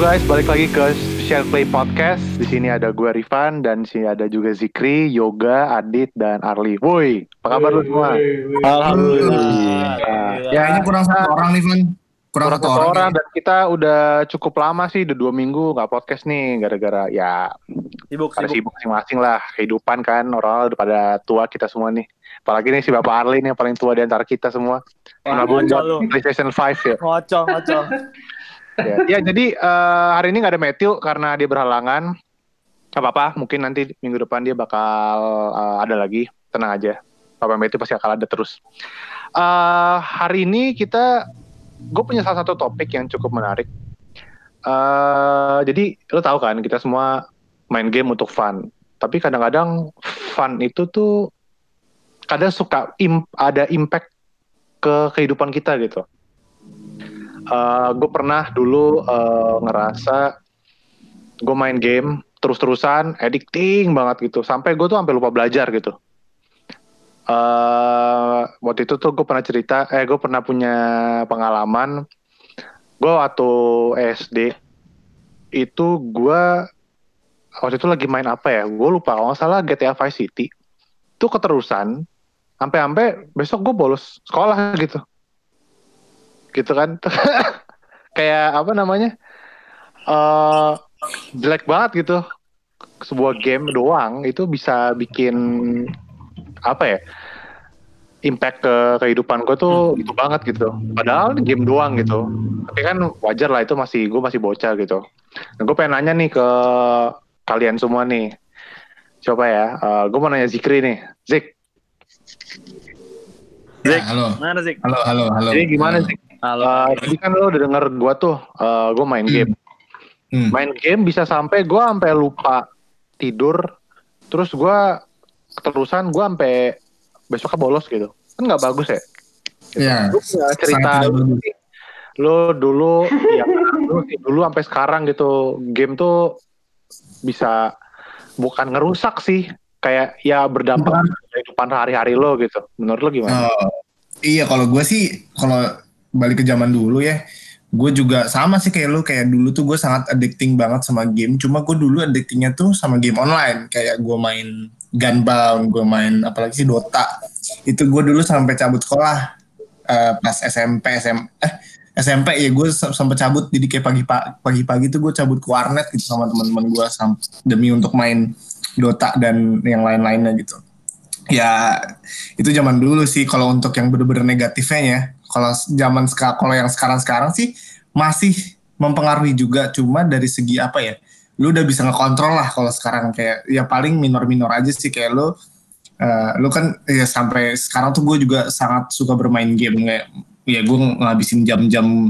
guys, balik lagi ke Share Play Podcast. Di sini ada gue Rifan dan di sini ada juga Zikri, Yoga, Adit dan Arli. Woi, apa kabar lu semua? Alhamdulillah. Ya, Kayaknya kurang satu orang nih, Van. Kurang, kurang satu orang. orang ya. dan kita udah cukup lama sih, udah dua minggu nggak podcast nih, gara-gara ya Sibuk, pada sibuk. sibuk masing-masing lah, kehidupan kan, orang udah pada tua kita semua nih. Apalagi nih si Bapak Arli nih yang paling tua di antara kita semua. Pernah buat lu. PlayStation 5 ya. Ngocong, ngocong. ya, ya, jadi eh, hari ini nggak ada Matthew karena dia berhalangan. Gak apa-apa, mungkin nanti minggu depan dia bakal eh, ada lagi. Tenang aja, Bapak Matthew pasti akan ada terus. Eh, hari ini kita, gue punya salah satu topik yang cukup menarik. eh jadi lo tahu kan, kita semua main game untuk fun. Tapi kadang-kadang fun itu tuh kadang suka im- ada impact ke kehidupan kita gitu gue pernah dulu eh, ngerasa gue main game terus-terusan addicting banget gitu. Sampai gue tuh sampai lupa belajar gitu. Eh waktu itu tuh gue pernah cerita eh gue pernah punya pengalaman. Gue waktu SD itu gue waktu itu lagi main apa ya? Gue lupa kalau salah GTA Vice City. Itu keterusan sampai-sampai besok gue bolos sekolah gitu gitu kan. Kayak apa namanya? Eh jelek banget gitu. Sebuah game doang itu bisa bikin apa ya? Impact ke kehidupan gue tuh itu banget gitu. Padahal game doang gitu. Tapi kan wajar lah itu masih gue masih bocah gitu. Nah, gue pengen nanya nih ke kalian semua nih. Coba ya gue mau nanya Zikri nih. Zik. Ya, halo. Mana sih? Halo, halo, halo. jadi gimana Halo. Zik Halo. Eh, tadi kan lo udah denger gue tuh, gue main Hmm. game. Hmm. Main game bisa sampai gue sampai lupa tidur, terus gue keterusan gue sampai besoknya bolos gitu. Kan nggak bagus ya? Ya, Lu punya cerita lu dulu, ya dulu, dulu sampai sekarang gitu, game tuh bisa bukan ngerusak sih, kayak ya berdampak ke kehidupan hari-hari lo gitu. Menurut lo gimana? Oh, iya, kalau gue sih, kalau balik ke zaman dulu ya, gue juga sama sih kayak lu. Kayak dulu tuh gue sangat addicting banget sama game. Cuma gue dulu addictingnya tuh sama game online. Kayak gue main Gunbound, gue main apalagi sih Dota. Itu gue dulu sampai cabut sekolah eh, pas SMP, SM, eh SMP ya gue sampai cabut. Jadi kayak pagi pagi-pagi tuh gue cabut ke warnet gitu sama teman-teman gue demi untuk main Dota dan yang lain-lainnya gitu. Ya itu zaman dulu sih kalau untuk yang bener-bener negatifnya ya. Kalau zaman sekarang, kalau yang sekarang-sekarang sih masih mempengaruhi juga. Cuma dari segi apa ya? Lu udah bisa ngekontrol lah kalau sekarang kayak ya paling minor-minor aja sih kayak lu. eh, lu kan ya sampai sekarang tuh gue juga sangat suka bermain game kayak ya gue ngabisin jam-jam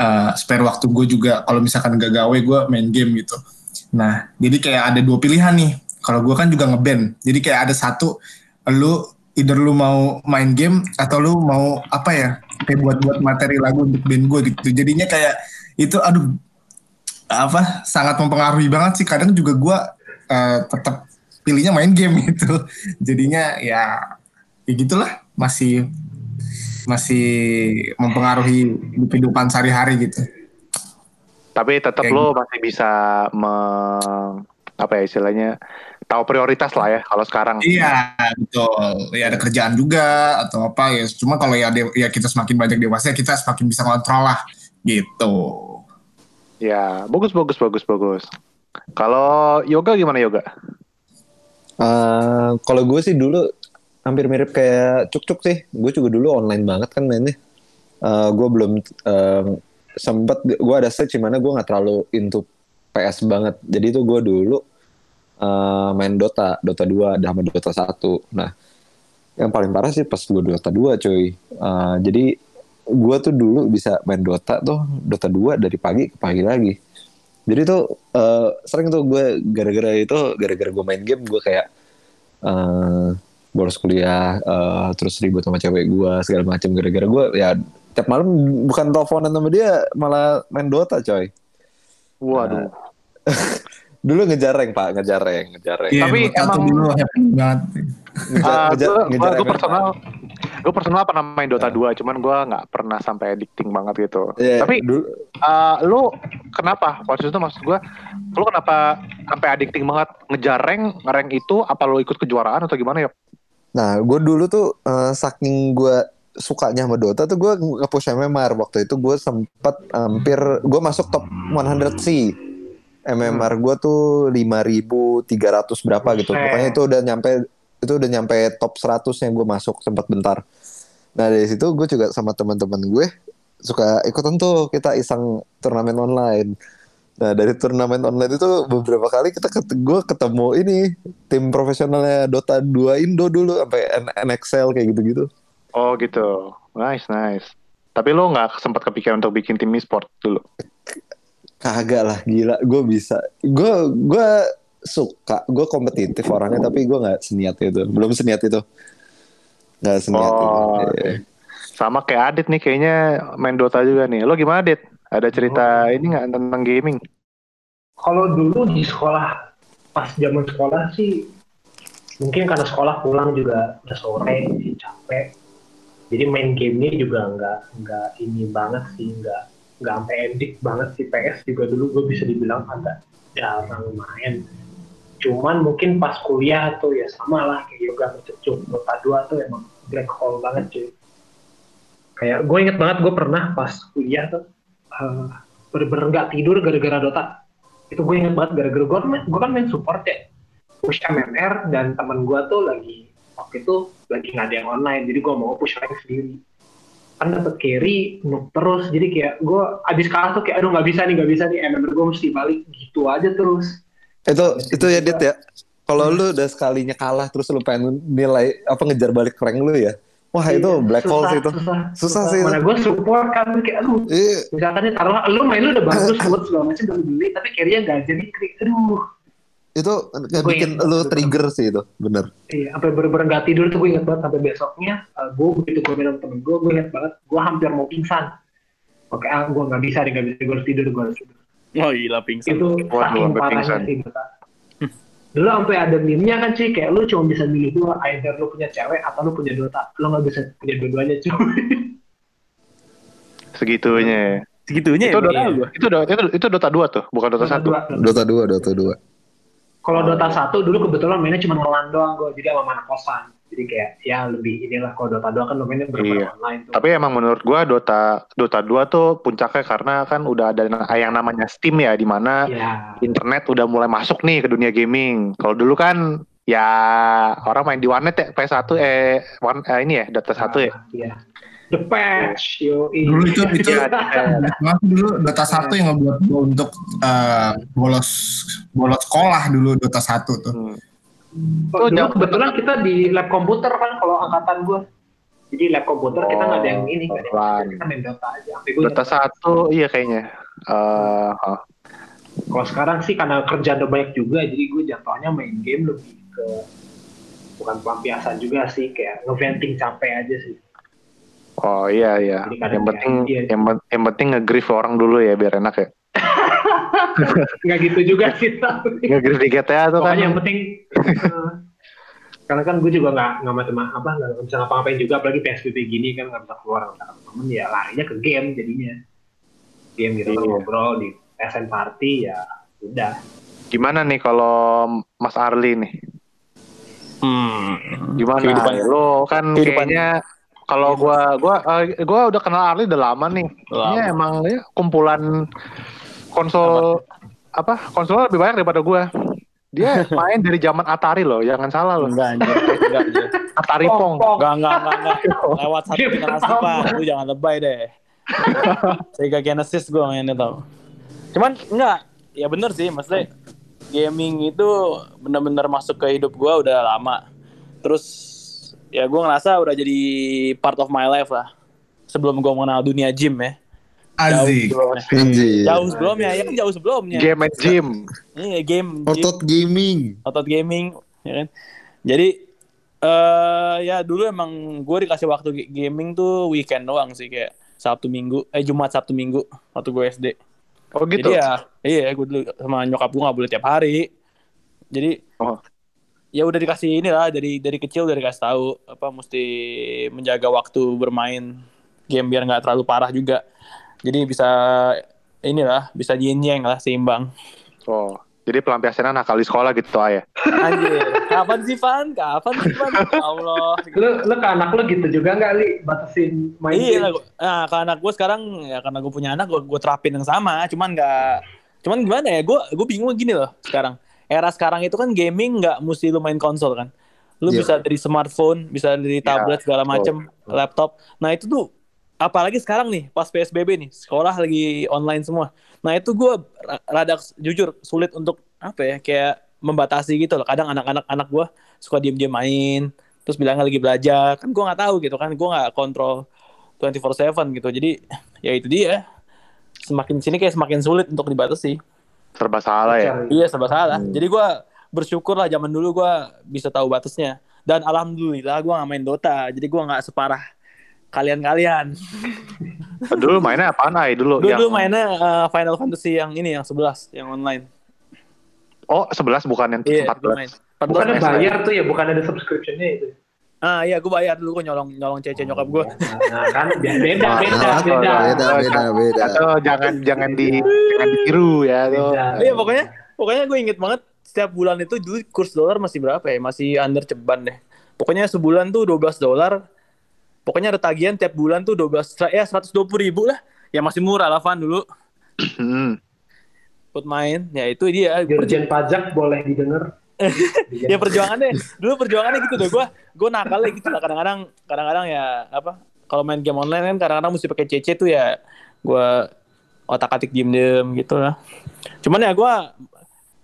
eh, spare waktu gue juga kalau misalkan gak gawe gue main game gitu. Nah, jadi kayak ada dua pilihan nih. Kalau gue kan juga ngeband. Jadi kayak ada satu, lu either lu mau main game atau lu mau apa ya, kayak buat-buat materi lagu untuk band gue gitu. Jadinya kayak itu, aduh, apa sangat mempengaruhi banget sih. Kadang juga gue eh, tetap pilihnya main game gitu. Jadinya ya, ya gitulah masih masih mempengaruhi di kehidupan sehari-hari gitu. Tapi tetap Kayak lo masih bisa me- apa ya istilahnya tahu prioritas lah ya kalau sekarang. Iya betul. Ya ada kerjaan juga atau apa ya. Cuma kalau ya ya kita semakin banyak dewasa kita semakin bisa kontrol lah gitu. Ya, bagus bagus bagus bagus. Kalau yoga gimana yoga? Eh, kalau gue sih dulu hampir mirip kayak cuk-cuk sih. Gue juga dulu online banget kan mainnya. Eh, gue belum eh, sempet gue ada stage mana gue nggak terlalu into PS banget. Jadi itu gue dulu eh, main Dota, Dota 2 sama Dota 1. Nah, yang paling parah sih pas gue Dota 2 cuy. Eh, jadi gue tuh dulu bisa main Dota tuh Dota 2 dari pagi ke pagi lagi. Jadi tuh eh, sering tuh gue gara-gara itu gara-gara gue main game gue kayak eh bolos kuliah eh, terus ribut sama cewek gue segala macam gara-gara gue ya tiap malam bukan teleponan sama dia malah main Dota coy. Waduh. Dulu ngejareng pak ngejareng ngejareng. Iya, Tapi emang- dulu happy banget. Ngejar, Ah, ngejar, gue ngejar gue MMO. personal gue personal pernah main Dota Ya. 2, cuman gue nggak pernah sampai addicting banget gitu. Iya, Tapi dulu, eh, lu kenapa? Waktu itu maksud gue, lu kenapa sampai addicting banget ngejar rank, rank itu apa lu ikut kejuaraan atau gimana ya? Nah, gue dulu tuh eh, saking gue sukanya sama Dota tuh gue nge-push MMR waktu itu gue sempat hampir gue masuk top 100C. MMR gue tuh 5300 berapa gitu. Buset. Pokoknya itu udah nyampe itu udah nyampe top 100 yang gue masuk sempat bentar. Nah, dari situ gue juga sama teman-teman gue suka ikutan tuh kita iseng turnamen online. Nah, dari turnamen online itu beberapa kali kita ket gue ketemu ini tim profesionalnya Dota 2 Indo dulu sampai N- NXL kayak gitu-gitu. Oh gitu, nice nice. Tapi lu nggak sempat kepikiran untuk bikin tim e-sport dulu? Kagak lah, gila. Gue bisa. Gue gue suka. Gue kompetitif orangnya, tapi gue nggak seniat itu. Belum seniat itu. Nggak seniat Oh, itu. Iya. Sama kayak Adit nih, kayaknya main Dota juga nih. Lo gimana Adit? Ada cerita Oh. ini nggak tentang gaming? Kalau dulu di sekolah, pas zaman sekolah sih, mungkin karena sekolah pulang juga udah sore, capek. Jadi main gamenya juga nggak nggak ini banget sih, nggak nggak sampai edik banget sih. PS juga dulu gue bisa dibilang agak jarang main. Cuman mungkin pas kuliah tuh ya sama lah kayak yoga Cecuk. Dota 2 tuh emang black hole banget cuy. Kayak gue inget banget gue pernah pas kuliah tuh eh, bener-bener nggak tidur gara-gara Dota itu gue inget banget gara-gara gue kan gue kan main support ya push MMR dan teman gue tuh lagi waktu itu lagi nggak ada yang online jadi gue mau push rank sendiri kan dapet carry noob terus jadi kayak gue abis kalah tuh kayak aduh nggak bisa nih nggak bisa nih MMR gue mesti balik gitu aja terus Itu itu ya Dit ya. Kalau lu udah sekalinya kalah terus lu pengen nilai apa ngejar balik rank lu ya. Wah itu Iya, black hole susah, sih itu. susah, Susah sih itu. mana gue support kan kayak aduh Iya. misalkan nih taruhlah lu main lu udah bagus buat segala macam udah lu beli tapi carry-nya nggak jadi krik aduh Itu Gue bikin ingat lu trigger sih itu, bener. Iya, sampai bener-bener nggak tidur tuh gue inget banget sampai besoknya uh, gue begitu gue main sama temen gue, gue inget banget gue hampir mau pingsan. Oke, ah, gue nggak bisa deh, nggak bisa gue harus tidur, gue harus tidur. Oh gila pingsan. Itu Waduh, saking parahnya pingsan. sih Dota. Dulu sampai ada meme-nya kan sih, kayak lu cuma bisa milih dua, either lu punya cewek atau lu punya Dota. Lu nggak bisa punya dua-duanya cuy. Segitunya. Segitunya itu ya. Dota, Iya. itu, Dota, itu, itu Dota 2 tuh, bukan Dota, 1. Dua. Dota 2, Dota 2. Kalau Dota 1 dulu kebetulan mainnya cuma ngelan doang gue, jadi sama mana kosan. Jadi kayak ya lebih inilah kalau Dota 2 kan mainnya bener-bener Iya. online tuh. Tapi emang menurut gua Dota Dota 2 tuh puncaknya karena kan udah ada yang namanya Steam ya di mana ya, internet udah mulai masuk nih ke dunia gaming. Kalau dulu kan ya orang main di warnet ya PS1 eh, one, eh ini ya Dota 1 ya. Iya. The Patch, yo. Dulu itu itu Iya, dulu Dota 1 yang ngebuat gue untuk eh, bolos bolos sekolah dulu Dota 1 tuh. Hmm. Oh, dulu kebetulan kita di lab komputer kan kalau angkatan gue. Jadi lab komputer kita nggak ada yang ini, nggak ada yang kita main Dota aja. Dota 1 iya kayaknya. Eh, oh. Kalau sekarang sih karena kerjaan udah banyak juga, jadi gue jatuhnya main game lebih ke bukan pelampiasan juga sih, kayak ngeventing capek aja sih. Oh iya iya. Yang penting iya. yang, yang penting nge-grief orang dulu ya biar enak ya. Nggak gitu juga sih, tapi Nge-grief di GTA tuh kan. pokoknya yang penting. eh, karena kan gue juga nggak nggak macam apa nggak bisa ngapa-ngapain juga, apalagi PSBB gini kan nggak bisa keluar nggak bisa ketemu temen ya larinya ke game jadinya. Game gitu kan Iya. ngobrol di SN party ya udah. Gimana nih kalau Mas Arli nih? Hmm. Gimana? Kehidupan. Lo kan Kehidupan. kayaknya kalau gua gua eh, gua udah kenal Arli udah lama nih. Lama. Ini emang ya, kumpulan konsol apa? Konsolnya lebih banyak daripada gua. Dia main dari zaman Atari loh, jangan salah loh. Enggak anjir. Enggak anjir. Atari Pong. Enggak, enggak, enggak, enggak. Lewat satu generasi. Pak. Lu jangan lebay deh. Sega Genesis gue mainnya tau. Cuman enggak, ya bener sih, maksudnya gaming itu bener-bener masuk ke hidup gue udah lama. Terus ya gue ngerasa udah jadi part of my life lah. Sebelum gue mengenal dunia gym ya. Jauh Azik. sebelumnya. Jauh sebelumnya, ya kan jauh sebelumnya. Game and Gym. Iya, game. gym Otot gaming. otot gaming ya kan jadi eh ya dulu emang gue dikasih waktu ga- gaming tuh weekend doang sih kayak sabtu minggu eh jumat sabtu minggu waktu gue sd Oh gitu. jadi ya iya gue dulu sama nyokap gue nggak boleh tiap hari jadi Oh. Ya udah dikasih inilah dari dari kecil udah dikasih tahu apa mesti menjaga waktu bermain game biar nggak terlalu parah juga. Jadi bisa inilah bisa yin yang lah seimbang. Oh, jadi pelampiasannya nakal di sekolah gitu ayah. Anjir, kapan sih Van? Kapan sih Van? Ya Allah. Lu, lu ke anak lu gitu juga nggak, Li? Batasin main Iya, game? nah ke anak gue sekarang ya karena gue punya anak gue gue terapin yang sama, cuman nggak, cuman gimana ya? Gue gue bingung gini loh sekarang. Era sekarang itu kan gaming nggak mesti lu main konsol kan. Lu Iya. bisa dari smartphone, bisa dari tablet segala macem, laptop. Nah itu tuh apalagi sekarang nih pas PSBB nih, sekolah lagi online semua. Nah itu gue rada jujur sulit untuk apa ya kayak membatasi gitu loh. Kadang anak-anak anak gue suka diem-diem main, terus bilangnya lagi belajar. Kan gue nggak tahu gitu kan, gue nggak kontrol 24/7 gitu. Jadi ya itu dia. Semakin sini kayak semakin sulit untuk dibatasi. Serba salah ya. Iya serba salah. Jadi gue bersyukur lah zaman dulu gue bisa tahu batasnya. Dan alhamdulillah gue nggak main Dota. Jadi gue nggak separah kalian-kalian. Dulu mainnya apaan ay dulu? Dulu, Yang- dulu mainnya uh, Final Fantasy yang ini yang 11 yang online. Oh, 11 bukan yang Iya, 14. gue main. 14 Bukannya main. bayar tuh ya, bukan ada subscription-nya itu. Ah iya gue bayar dulu gue nyolong nyolong cece nyokap gue. Nah, kan beda, beda, Ah, beda, ah, beda. Beda, beda, beda. Atau jangan jangan di jangan ditiru ya tuh. Beda. Iya pokoknya pokoknya gue inget banget setiap bulan itu dulu kurs dolar masih berapa ya? Masih under ceban deh. Pokoknya sebulan tuh 12 dolar. Pokoknya ada tagihan tiap bulan tuh 12 ya 120 ribu lah. Ya masih murah lah Van dulu Hmm. buat main. Ya itu dia. Dirjen pajak boleh didengar. Ya perjuangannya. Dulu perjuangannya gitu deh. Gue gue nakal gitu lah. Kadang-kadang kadang-kadang ya apa kalau main game online kan kadang-kadang mesti pakai CC tuh ya. Gue otak atik diem diem gitu lah. Cuman ya gue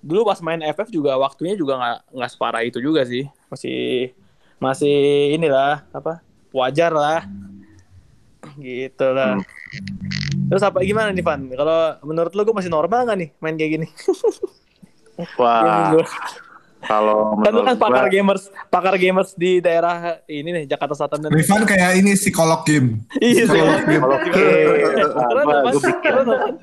dulu pas main FF juga waktunya juga nggak nggak separah itu juga sih. Masih masih inilah apa wajar lah. Gitu lah. Terus apa gimana nih Van? Kalau menurut lo gue masih normal nggak nih main kayak gini? Wah. Kalau kan lu menurut kan pakar gua- gamers pakar gamers di daerah ini nih Jakarta Selatan dan Rifan kayak ini psikolog game. iya Eh, game,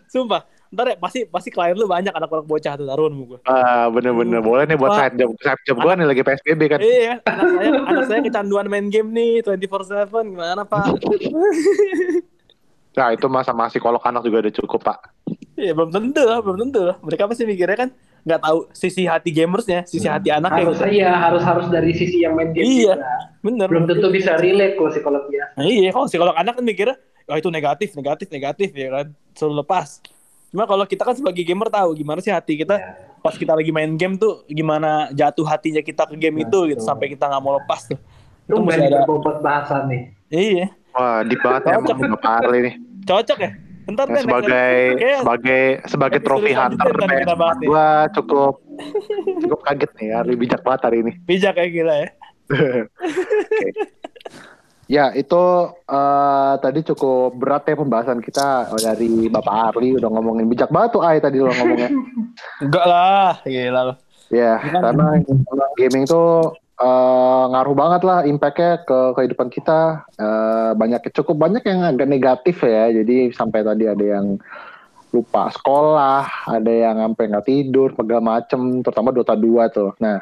sumpah ntar ya pasti pasti klien lu banyak anak-anak bocah tuh taruhan gue Ah, bener-bener. Boleh nih buat side job side job gua nih lagi PSBB kan. iya anak saya anak saya kecanduan main game nih 24/7 gimana pak? Nah, itu masa masih psikolog anak juga udah cukup, Pak. iya belum tentu lah belum tentu lah. Mereka pasti mikirnya kan nggak tahu sisi hati gamersnya sisi hati anaknya Harus iya, harus harus dari sisi yang main game Iya. juga. bener Belum tentu bisa relate kalau psikolog biasa. Nah, iya, kalau psikolog anak kan mikirnya, oh itu negatif, negatif, negatif ya kan, selalu lepas. Cuma kalau kita kan sebagai gamer tahu gimana sih hati kita pas kita lagi main game tuh gimana jatuh hatinya kita ke game itu gitu sampai kita nggak mau lepas tuh. Itu mesti main ada. berbobot bahasa nih. Iya, Wah, di banget ya Cocok. emang Bapak Arli nih. cocok ya. Bentar Ya, deh, sebagai sebagai sebagai trofi hunter nih. gua cukup cukup kaget nih Arli bijak banget hari ini. bijak kayak gila ya. Ya, itu eh, tadi cukup berat ya pembahasan kita dari Bapak Arli udah ngomongin bijak banget tuh Ay tadi lo ngomongnya. Enggak lah, gila lo. Ya, karena gaming tuh eh, ngaruh banget lah impactnya ke kehidupan kita. Eh, banyak cukup banyak yang agak negatif ya. Jadi sampai tadi ada yang lupa sekolah, ada yang sampai nggak tidur, segala macem, terutama Dota 2 tuh. Nah,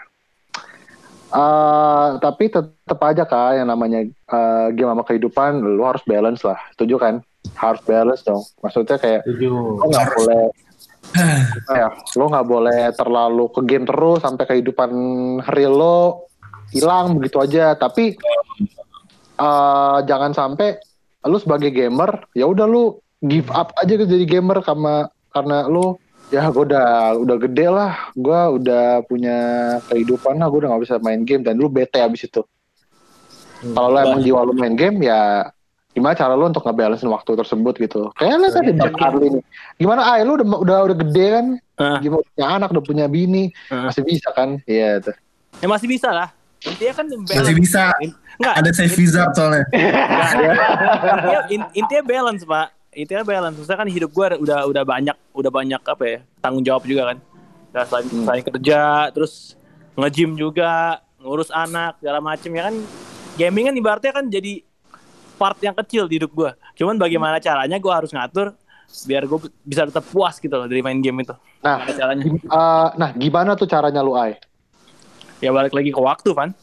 eh tapi tetap aja kak yang namanya eh, game sama kehidupan, lu harus balance lah. Setuju kan? Harus balance dong. Maksudnya kayak Setuju. lo nggak boleh ya lo nggak boleh terlalu ke game terus sampai kehidupan real lo hilang begitu aja. Tapi eh, jangan sampai lu sebagai gamer ya udah lu give up aja gitu jadi gamer karena karena lu ya gue udah udah gede lah. Gue udah punya kehidupan lah gue udah nggak bisa main game. Dan lu bete abis itu. Kalau lo emang jiwa lu main game ya gimana cara lu untuk ngebalancein waktu tersebut gitu. Kayak lu tadi Bang Arli nih gimana ay lu udah udah udah gede kan? Ah. gimana punya anak udah punya bini. Ah. masih bisa kan? Iya tuh. Ya masih bisa lah. Intinya kan Masih bisa. Enggak, Ada save visa soalnya. intinya, in- intinya balance pak. Intinya balance. Maksudnya kan hidup gue udah udah banyak udah banyak apa ya tanggung jawab juga kan. Udah selain, Hmm. selain kerja terus nge-gym juga ngurus anak segala macem ya kan. Gaming kan ibaratnya kan jadi part yang kecil di hidup gue cuman bagaimana caranya gue harus ngatur biar gue bisa tetap puas gitu loh dari main game itu. Nah Gimana caranya? gim- eh, nah gimana tuh caranya lu ay ya balik lagi ke waktu Van.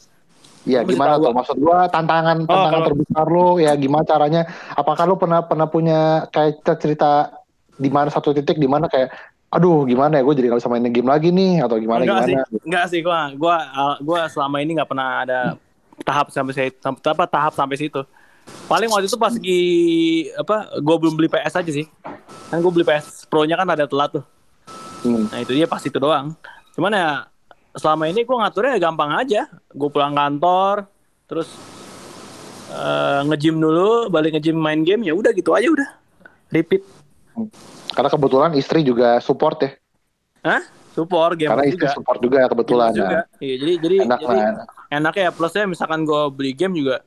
Iya gimana tuh? maksud gua tantangan tantangan kalau- terbesar lu ya gimana caranya? Apakah lu pernah pernah punya kayak cerita, di mana satu titik di mana kayak aduh gimana ya? Gue jadi nggak bisa main game lagi nih atau gimana enggak sih gimana? enggak sih gua gua gua selama ini nggak pernah ada tahap sampai saya apa tahap sampai situ. Paling waktu itu pas lagi apa gua belum beli PS aja sih. Kan gua beli PS Pro nya kan ada telat tuh. Hmm. Nah itu dia pas itu doang. Cuman ya selama ini gue ngaturnya ya gampang aja. Gue pulang kantor, terus eh nge-gym dulu, balik nge-gym main game ya udah gitu aja udah. Repeat. karena kebetulan istri juga support ya Hah? Support game karena istri juga. support juga kebetulan juga. nah. Iya, jadi jadi enak jadi lah enaknya ya plusnya misalkan gue beli game juga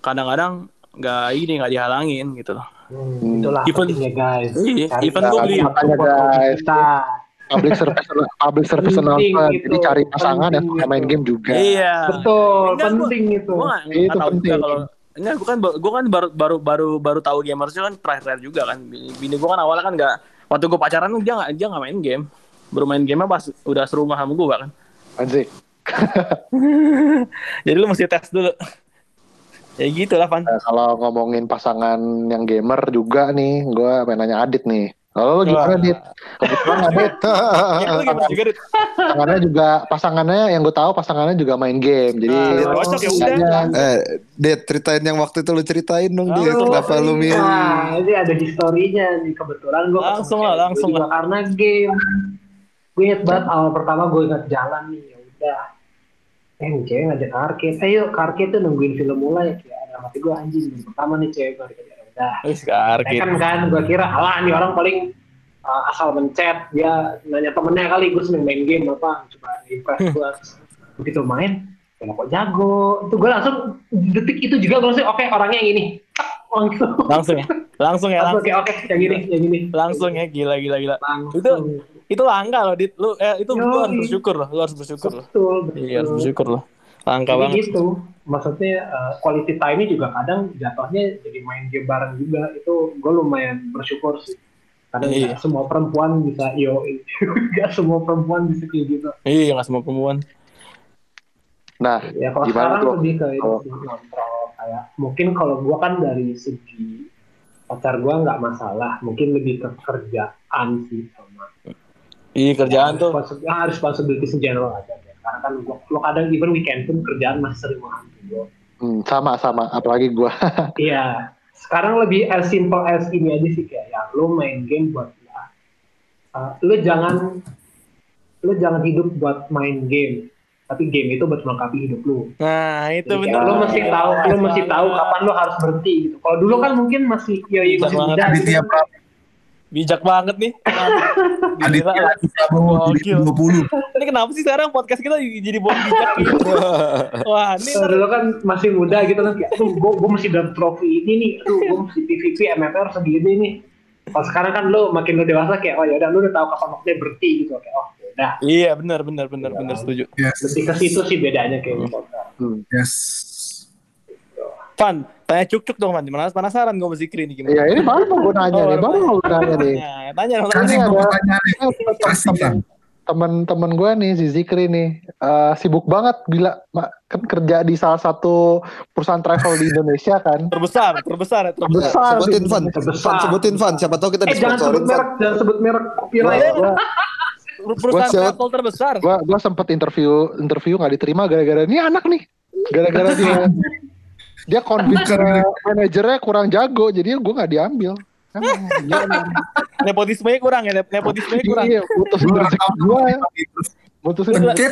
kadang-kadang nggak ini nggak dihalangin gitu loh. Hmm, itulah Even- pentingnya guys. Iya, even gua beli- makanya guys. kita. Public service public service Penting announcement itu, jadi cari pasangan yang penting suka main itu. game juga Iya. Betul, Enggak, gua- penting itu. Nggak Itu tahu juga penting. kalau enggak gue kan gue kan baru baru baru baru tahu gamers kan terakhir juga kan bini, bini gue kan awalnya kan nggak waktu gue pacaran dia nggak dia nggak main game baru main game pas udah serumah sama gue kan Anjing. jadi lu mesti tes dulu ya gitu lah Van Nah, kalau ngomongin pasangan yang gamer juga nih, gue pengen nanya Adit nih. Kalau lu gimana. Dit? Kebetulan Adit, ya, lu gamer juga Dit? pasangannya juga pasangannya yang gue tahu pasangannya juga main game. Jadi Ah, cocok ya udah. kayaknya Eh, Det, ceritain yang waktu itu lu ceritain dong, Oh, Det. Kenapa lu milih? Nah, ini ada historinya nih kebetulan gue Langsung lah, langsung lah. karena game. Gue inget banget awal pertama gue ingat jalan nih, ya udah. Eh, cewek ngajak ke arcade. Ayo, ke arcade tuh nungguin film mulai. Kayak ada mati gue anjing. Pertama nih cewek gue Ya kan kan, gue kira, alah nih orang paling uh, asal mencet. Dia nanya temennya kali, gue seneng main game apa. Coba impress gue. Begitu main, ya kok jago. Itu gue langsung, detik itu juga gue langsung, oke orangnya yang ini. Langsung. langsung ya langsung ya Langsung oke oke yang ini yang ini langsung ya gila gila gila langsung Itu itu langka loh dit lu eh itu lu Yoi. harus bersyukur loh lu harus bersyukur loh betul iya harus bersyukur loh langka Jadi banget. gitu. Maksudnya uh, quality time-nya juga kadang jatuhnya jadi main game bareng juga. Itu gue lumayan bersyukur sih. Karena Iya. semua perempuan bisa yo nggak semua perempuan bisa kayak gitu. Iya nggak semua perempuan. Nah ya kalau Gimana sekarang tuh? lebih ke itu sih, ngontrol. Kayak mungkin kalau gue kan dari segi pacar gue nggak masalah. Mungkin lebih ke kerjaan sih sama iya kerjaan tuh. Responsi- ah, responsibilities in general aja ya. karena kan gua, lo kadang even weekend pun kerjaan masih sering menghantui gue hmm, sama sama. Apalagi gue iya. Sekarang lebih as simple as ini aja sih kayak ya lo main game buat ya uh, lo jangan lo jangan hidup buat main game. Tapi game itu buat melengkapi hidup lo nah itu Jadi bener. kayak lo mesti tahu lo Pas mesti tahu banget. kapan lo harus berhenti gitu. Kalau dulu kan mungkin masih yoi Bijak masih muda Aditya gitu. Bijak banget nih. Aditya Prabowo Gokil. 2020. ini kenapa sih sekarang podcast kita jadi bom bijak gitu wah ini ntar dulu kan masih muda gitu kan kayak, aduh gue, gue masih dapat trofi ini nih, aduh gue masih PVP MFR segini nih. Pas sekarang kan lo makin lo dewasa kayak, oh ya udah lo udah tahu kapan waktunya berhenti gitu, kayak oh udah. iya benar benar benar benar setuju Yes. Lebih ke situ sih bedanya kayak gitu. hmm. Yes. Van tanya cuk cuk dong Van Mana- penasaran gue masih Zikri nih gimana Iya ini baru mau gue nanya nih, baru mau gue nanya nih. Tanya dong Kasih tanya. gue pertanyaan nih. Kasih. Temen-temen gue nih si Zikri nih eh, sibuk banget gila Ma- kan kerja di salah satu perusahaan travel di Indonesia kan. terbesar terbesar ya terbesar Besar Sebutin Van, Terbesar. Sebutin Van. Siapa tahu kita Eh jangan sebut merek, jangan sebut merek copyright. Gua, perusahaan siapa? travel terbesar gua, gua sempet interview interview nggak diterima gara-gara ini anak nih. Gara-gara dia dia convince eh, manajernya kurang jago jadi gue nggak diambil. Ah, gimana? nepotismenya kurang ya nep- nepotismenya kurang Iya, putus rezeki gue ya. Putus Lu- rezeki.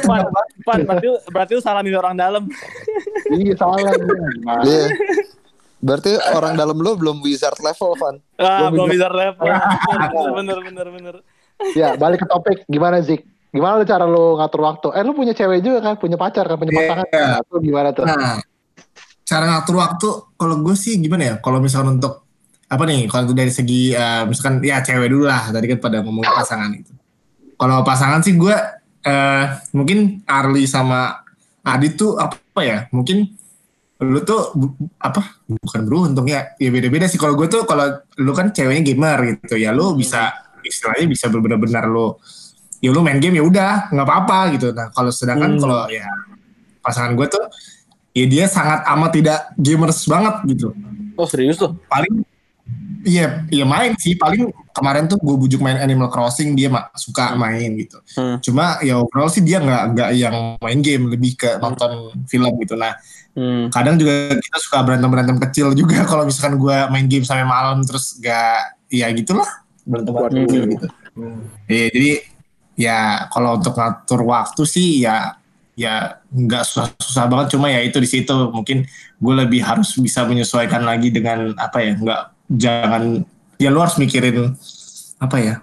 Van, berarti, berarti lu salah milih orang dalam. Iya salah. Iya. Berarti orang dalam lu belum wizard level, Van. Ah, Belum belum bisa level. Bener, bener, bener, bener. ya balik ke topik gimana Zik? Gimana cara lu ngatur waktu? Eh lu punya cewek juga kan, punya pacar kan, punya Iya. pasangan. Nah, tuh gimana tuh? Nah, cara ngatur waktu, kalau gue sih gimana ya? Kalau misalkan untuk apa nih? Kalau dari segi eh, misalkan ya cewek dulu lah. Tadi kan pada ngomong pasangan itu. Kalau pasangan sih gue eh, mungkin Arli sama Adit tuh apa ya? Mungkin lu tuh bu- apa? Bukan beruntung ya. Ya beda-beda sih. Kalau gue tuh kalau lu kan ceweknya gamer gitu ya, lu bisa istilahnya bisa benar-benar lu ya lu main game ya udah nggak apa-apa gitu. Nah kalau sedangkan Hmm. kalau ya pasangan gue tuh ya dia sangat amat tidak gamers banget gitu. Oh serius tuh? paling iya iya main sih. Paling kemarin tuh gue bujuk main Animal Crossing dia mah suka main gitu. Hmm. cuma ya overall sih dia nggak nggak yang main game lebih ke nonton film gitu. Nah Hmm. kadang juga kita suka berantem berantem kecil juga kalau misalkan gue main game sampai malam terus gak ya gitulah. Berantem berantem kecil gitu. Iya jadi ya kalau untuk ngatur waktu sih ya ya nggak susah-susah banget cuma ya itu di situ mungkin gue lebih harus bisa menyesuaikan lagi dengan apa ya nggak jangan ya lu harus mikirin apa ya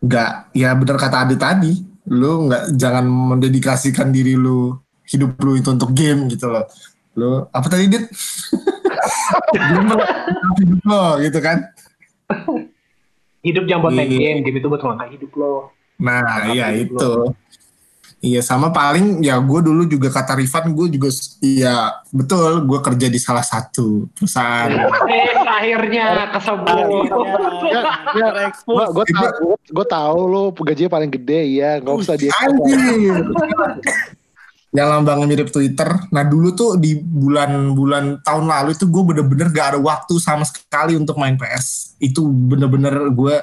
nggak ya bener kata Adi tadi lu nggak jangan mendedikasikan diri lu hidup lu itu untuk game gitu loh lu apa tadi dit lo, hidup lo gitu kan Hidup jangan buat main Iya. game, game itu buat ngangkat hidup lo. Nah, iya itu. Iya sama paling ya gue dulu juga kata Rifan gue juga iya betul gue kerja di salah satu perusahaan. Eh, akhirnya kesebut. Ya, ya, gue gue tahu gue tahu lo gajinya paling gede ya nggak usah dia Anjir. Yang lambangnya mirip Twitter. Nah dulu tuh di bulan-bulan tahun lalu itu gue bener-bener gak ada waktu sama sekali untuk main PS. Itu bener-bener gue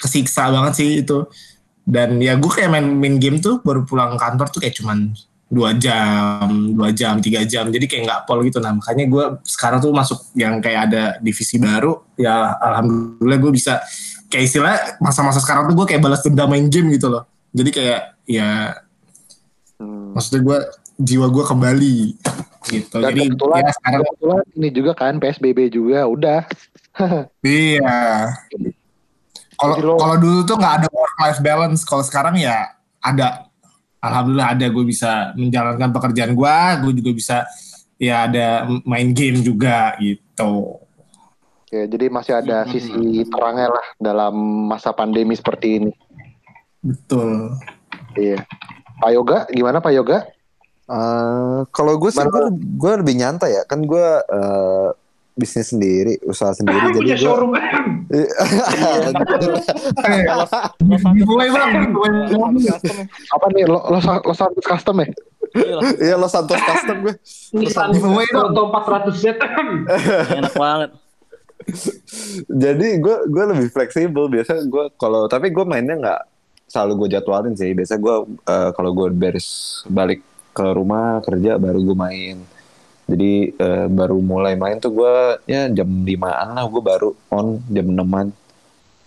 kesiksa banget sih itu. Dan ya gue kayak main, main game tuh baru pulang kantor tuh kayak cuman dua jam, dua jam, tiga jam. Jadi kayak nggak pol gitu. Nah makanya gue sekarang tuh masuk yang kayak ada divisi baru. Ya alhamdulillah gue bisa kayak istilah masa-masa sekarang tuh gue kayak balas dendam main game gitu loh. Jadi kayak ya Hmm. maksudnya gue jiwa gue kembali gitu. Dan Jadi kebetulan, ya sekarang kebetulan ini juga kan PSBB juga udah. iya. Kalau kalau dulu tuh nggak ada work life balance. Kalau sekarang ya ada. Alhamdulillah ada. Gue bisa menjalankan pekerjaan gue. Gue juga bisa ya ada main game juga gitu. Ya, jadi masih ada sisi terangnya lah dalam masa pandemi seperti ini. Betul. Iya. Pak Yoga, gimana Pak Yoga? Eh, kalau gue sih gue, gue lebih nyantai ya kan gue eh, bisnis sendiri usaha sendiri jadi Punya gue showroom. Giveaway bang. giveaway. Apa nih lo lo, lo Santos custom ya? Iya lo Santos custom gue Nissan Giveaway dong. Proto 400 Z. Enak banget. jadi gue gue lebih fleksibel biasa gue kalau tapi gue mainnya nggak selalu gue jadwalin sih biasa gue eh, kalau gue beres balik ke rumah kerja baru gue main jadi eh, baru mulai main tuh gue ya jam limaan lah gue baru on jam enaman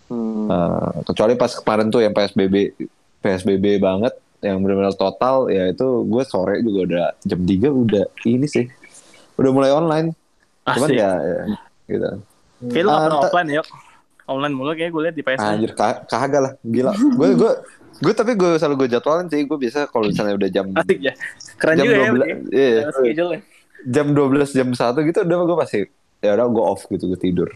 Hmm. Eh, kecuali pas kemarin tuh yang PSBB PSBB banget yang benar-benar total ya itu gue sore juga udah jam 3 udah ini sih udah mulai online cuman Asik. ya, ya gitu Kayak lu ta- offline ya? Yok? Online mulu kayak gue liat di PS. Anjir ka- kagak lah gila. Gue gue gue tapi gue selalu gue jadwalin sih. Gue biasa kalau misalnya udah jam Asik ya. Keren jam juga ya. 12 berarti. iya, Schedule ya. Jam 12 jam 1 gitu udah gue pasti ya udah gue off gitu gue tidur.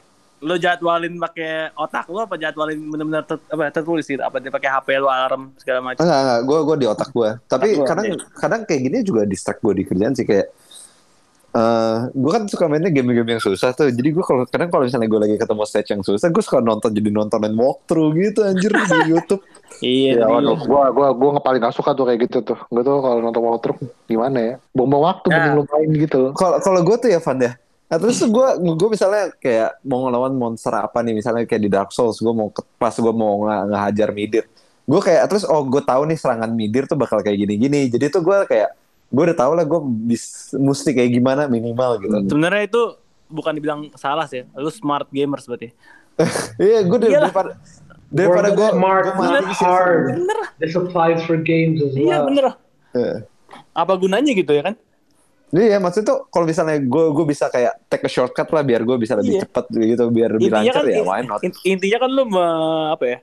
Lu jadwalin pakai otak lu apa jadwalin bener-bener ter, apa tertulis gitu? Apa pakai HP lu alarm segala macam? Enggak enggak gue gue di otak gue. Tapi Otak kadang iya. kadang kayak gini juga distract gue di kerjaan sih kayak eh gue kan suka mainnya game-game yang susah tuh. Jadi gue kalau kadang kalau misalnya gue lagi ketemu stage yang susah, gue suka nonton jadi nontonin walkthrough gitu anjir di YouTube. Iya. Ya, waduh, gua gua nggak paling gak suka tuh kayak gitu tuh. Gue tuh kalau nonton walkthrough gimana ya? Buang-buang waktu Nah. mending lu main gitu. kalau kalau gue tuh ya Van ya nah, terus gue gue misalnya kayak mau ngelawan monster apa nih misalnya kayak di Dark Souls gue mau pas gue mau nge- ngehajar midir gue kayak terus oh gue tahu nih serangan midir tuh bakal kayak gini-gini jadi tuh gue kayak gue udah tahu lah gue bis mesti kayak gimana minimal gitu Sebenarnya itu bukan dibilang salah sih. Lu smart gamers berarti. iya gue Iyalah. daripada daripada gue smart, not mati sih hard. Bener. The supplies for games as Iya well. bener. Iya. Apa gunanya gitu ya kan? Iya, maksudnya tuh kalau misalnya gue gue bisa kayak take a shortcut lah biar gue bisa lebih Iya. cepat gitu biar lebih Intinya lancar kan ya why not? in- intinya kan lu me- apa ya?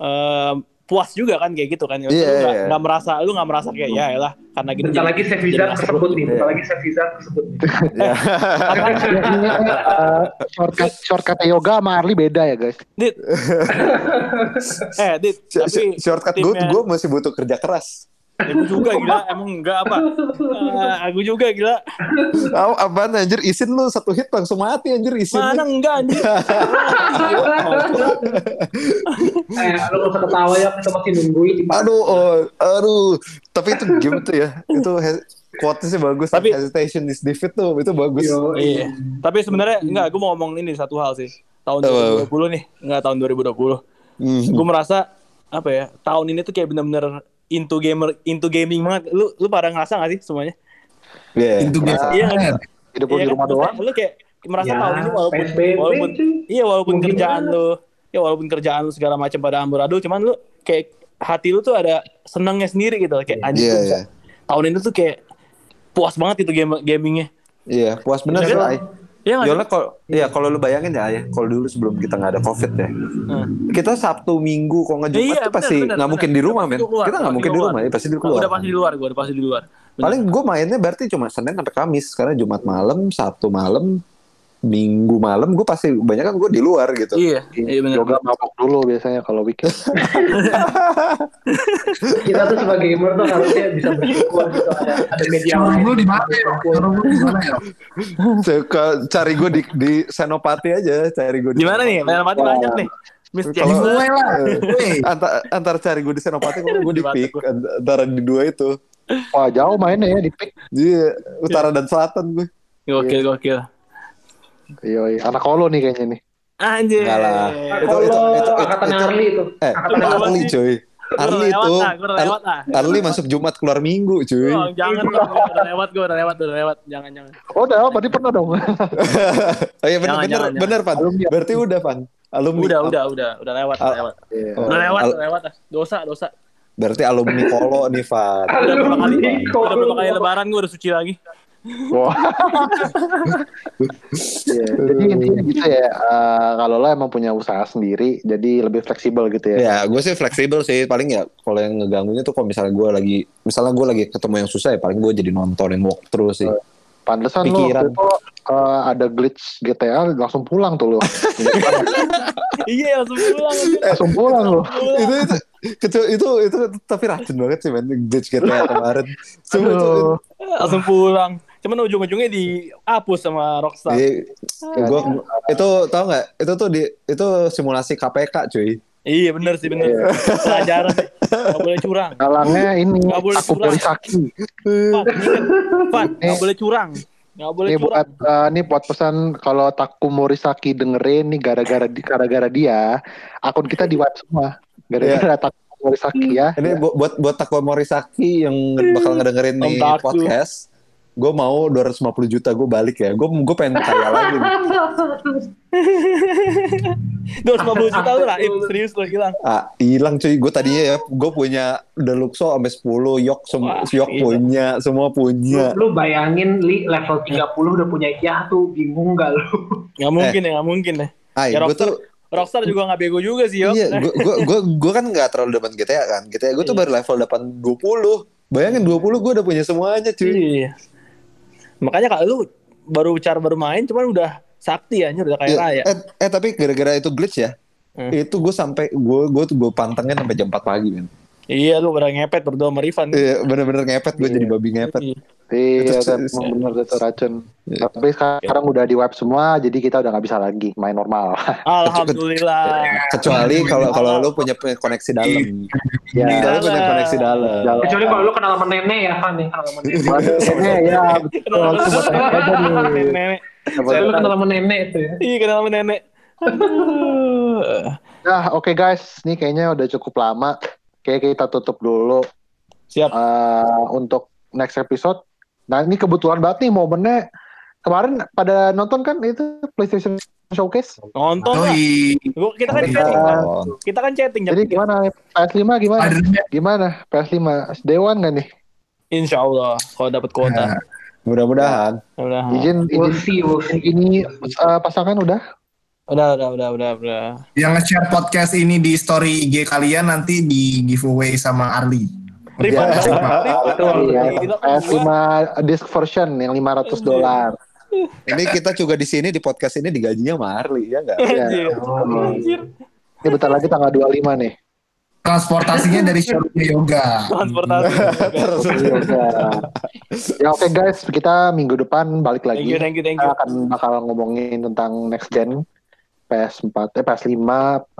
eh, puas juga kan kayak gitu kan. Iya, lu nggak iya. nggak merasa lu nggak merasa kayak ya elah karena gini. Bentar lagi save jadi visa kesebut nih. Bentar Iya. lagi save visa kesebut nih. Ya. Eh, shortcut shortcut yoga sama Arli beda ya guys. Dit. eh, Dit, tapi sh- shortcut gue gue masih butuh kerja keras. Aku juga gila, emang enggak apa? Ah, aku juga gila. Oh, apaan anjir isin lu satu hit langsung mati anjir isin. Mana enggak anjir? Eh, lu gak usah ketawa ya, kita masih nungguin Aduh, oh, aduh. Tapi itu game tuh ya. Itu he- quote sih bagus. Tapi- hesitation is defeat tuh itu bagus. Yo, Iya. Tapi sebenarnya enggak, gue mau ngomong ini satu hal sih. Tahun 2020 nih, enggak tahun 2020. Hmm. Gue merasa apa ya? Tahun ini tuh kayak bener-bener into gamer, into gaming banget. Lu lu pada ngerasa gak sih semuanya? Iya. Itu merasa. biasa. Iya kan? Hidup Iya di kan? rumah doang. Lu kayak merasa Ya, tahun ini walaupun PSBB, walaupun iya walaupun kerjaan lu ya walaupun kerjaan lu segala macam pada amburadul cuman lu kayak hati lu tuh ada senangnya sendiri gitu kayak Iya, gua bisa- iya. tahun ini tuh kayak puas banget itu game gamingnya Iya, puas bener Iya sih. Iya? Yola kalau ya kalau lu bayangin ya ya, kalau dulu sebelum kita nggak ada covid ya, Hmm. kita Sabtu Minggu kalau nggak Jumat Iya, tuh pasti nggak mungkin bener. di rumah men. keluar, Kita nggak mungkin di rumah, ya pasti di keluar. udah pasti di luar gue udah pasti di luar Bener. Paling gue mainnya berarti cuma Senin sampai Kamis karena Jumat malam, Sabtu malam, Minggu malam gue pasti banyak kan gue di luar gitu. iya iya bener Yoga mabok dulu biasanya kalau weekend. kita tuh sebagai gamer tuh harusnya bisa bersyukur gitu ada ada media lain. lu di mana ya? Ya? Cari gue di di Senopati aja, cari gue di mana nih Fantasy banyak nih Miss Kalau- Gue lah. Gue. antara antara cari gue di Senopati kalau gue di Batak antara di dua itu. Wah jauh mainnya ya di pick. Jadi utara dan selatan gue. gokil gokil Iya, anak kolo nih kayaknya nih. anjir Enggak lah. Itu- Kalau itu- itu- angkatan itu- Harley itu. Eh, Angkatan Itu Arli. Gua Arli lewat itu. lewat. Arli masuk Jumat keluar Minggu cuy. Oh, jangan dong, udah lewat, gue udah lewat, udah lewat, jangan jangan. Oh udah, berarti pernah dong. Oh iya benar Jangan, benar benar Pan. Berarti udah Pan. Alumni. Udah, udah, udah, udah lewat, udah lewat, Iya. Oh, udah lewat, udah lewat. Dosa, dosa. Berarti alumni Kolo nih Fan. Udah berapa kali, Alumni udah berapa kali lebaran gue udah suci lagi. Wah. Iya, Jadi intinya gitu ya. eh, kalau lo emang punya usaha sendiri, jadi lebih fleksibel gitu ya. Ya, gue sih fleksibel sih. Paling ya kalau yang ngeganggunya tuh kalau misalnya gue lagi, misalnya gue lagi ketemu yang susah ya paling gue jadi nontonin walkthrough sih. Pantesan lo Pikiran. waktu itu eh, ada glitch GTA langsung pulang tuh lo. Iya, langsung pulang. langsung pulang lo. itu itu itu itu itu tapi racun banget sih men glitch GTA kemarin. Cuma itu, Aduh. langsung pulang. Cuman ujung-ujungnya dihapus sama Rockstar. Iya, gua, itu tau nggak? Itu tuh di itu simulasi KPK cuy. Iya, bener sih, bener. Pelajaran. Gak boleh curang. Kalangnya ini Nggak boleh aku curang. Morisaki. Pan. Pan, gak boleh curang. Gak boleh Ini curang. buat eh, ini buat pesan kalau Taku Morisaki dengerin nih gara-gara di- gara-gara dia akun kita di wipe semua. Gara-gara Taku Morisaki ya. Ini bu- buat buat Takwa Morisaki yang bakal ngedengerin nih Taku. podcast. Gue mau 250 juta gue balik ya. Gue gue pengen kaya lagi. nih. 250 juta lu lah, Ip, serius lu hilang. Ah, hilang cuy. Gue tadinya ya, gue punya Deluxo sampai 10, Yok sem Wah, Yok punya, semua punya. Lu, lu bayangin li level 30 udah punya Yahtu, bingung gak lu? Gak mungkin ya, gak mungkin ya. Ay, Ya, gue Rockstar, tuh Rockstar juga gak bego juga sih, Yok. Iya, gue gua, gua, gua kan nggak terlalu depan GTA kan. GTA gue tuh Iya. baru level 8 20. Bayangin 20 gue udah punya semuanya cuy. Iya. Makanya kalau lu baru cara baru main, cuman udah sakti ya, udah kayak Iya, raya. Eh, eh tapi gara-gara itu glitch ya. Hmm. Itu gue sampai gue gue tuh gue pantengin sampai jam 4 pagi kan. Iya, lu pada ngepet berdua sama Rifan. Iya, bener-bener ngepet gue jadi babi ngepet. Iya. Iya, kan, bener itu racun. Iya. Tapi sekarang udah di wipe semua, jadi kita udah nggak bisa lagi main normal. Alhamdulillah. Kecuali kalau kalau lu punya punya koneksi dalam. ya, Kalau lu punya koneksi dalam. Kecuali kalau lu kenal sama nenek ya, Fan ya, kenal sama nenek. Ya, betul. Nih. Nenek. Kecuali lu kenal sama nenek itu ya. Iya, kenal sama nenek. Nah, oke guys, ini kayaknya udah cukup lama. Kayak kita tutup dulu Siap. eh, untuk next episode. Nah, ini kebetulan banget nih momennya. Kemarin pada nonton kan itu PlayStation Showcase. Nonton lah. Gua- Kita kan Iya. chatting. Kita kan chatting. Jadi gimana? PS5 gimana? Gimana? PS5 Dewan nggak nih? Insya Allah kalau dapat kuota. Nah, Mudah-mudahan. Udah, Izin, izin see. ini eh, pasangan udah? Udah, udah, udah, udah, udah. Yang nge-share podcast ini di story IG kalian nanti di giveaway sama Arli. Rifan, Iya. Rifan, Betul. Iya, Kita- PS5 disc version yang 500 dolar. Ini kita juga di sini di podcast ini digajinya sama Harley ya enggak? Iya. Anjir. Ini bentar lagi tanggal 25 nih. transportasinya dari showroomnya yoga. Transportasi. Yoga. ya oke guys, kita minggu depan balik lagi. Thank you, thank you, thank Kita you. akan bakal ngomongin tentang next gen PS4, eh, PS5,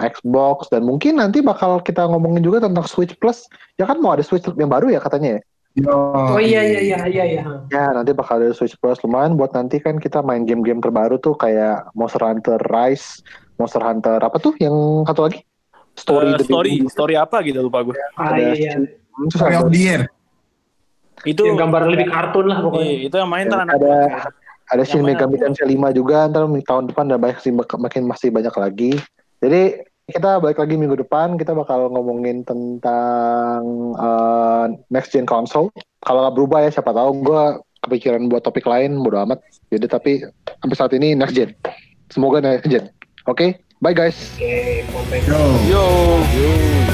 Xbox, dan mungkin nanti bakal kita ngomongin juga tentang Switch Plus. Ya kan mau ada Switch yang baru ya katanya ya? Yo, Oh iya iya iya iya iya. Ya nanti bakal ada Switch Plus lumayan buat nanti kan kita main game-game terbaru tuh kayak Monster Hunter Rise, Monster Hunter apa tuh yang satu lagi? Story the story, story apa gitu lupa gue. Ah Ada iya iya. Terus Story ada, of the Year. Itu Yang gambar lebih kartun lah pokoknya. Iya, itu yang main anak ada ada mana? Megami Tensei 5 juga ntar tahun depan dan banyak sih makin masih banyak lagi. Jadi kita balik lagi minggu depan kita bakal ngomongin tentang eh, next gen console. Kalau nggak berubah ya siapa tahu gue kepikiran buat topik lain bodo amat. Jadi tapi sampai saat ini next gen. Semoga next gen. Oke, bye guys. Oke, sampai Yo. Yo.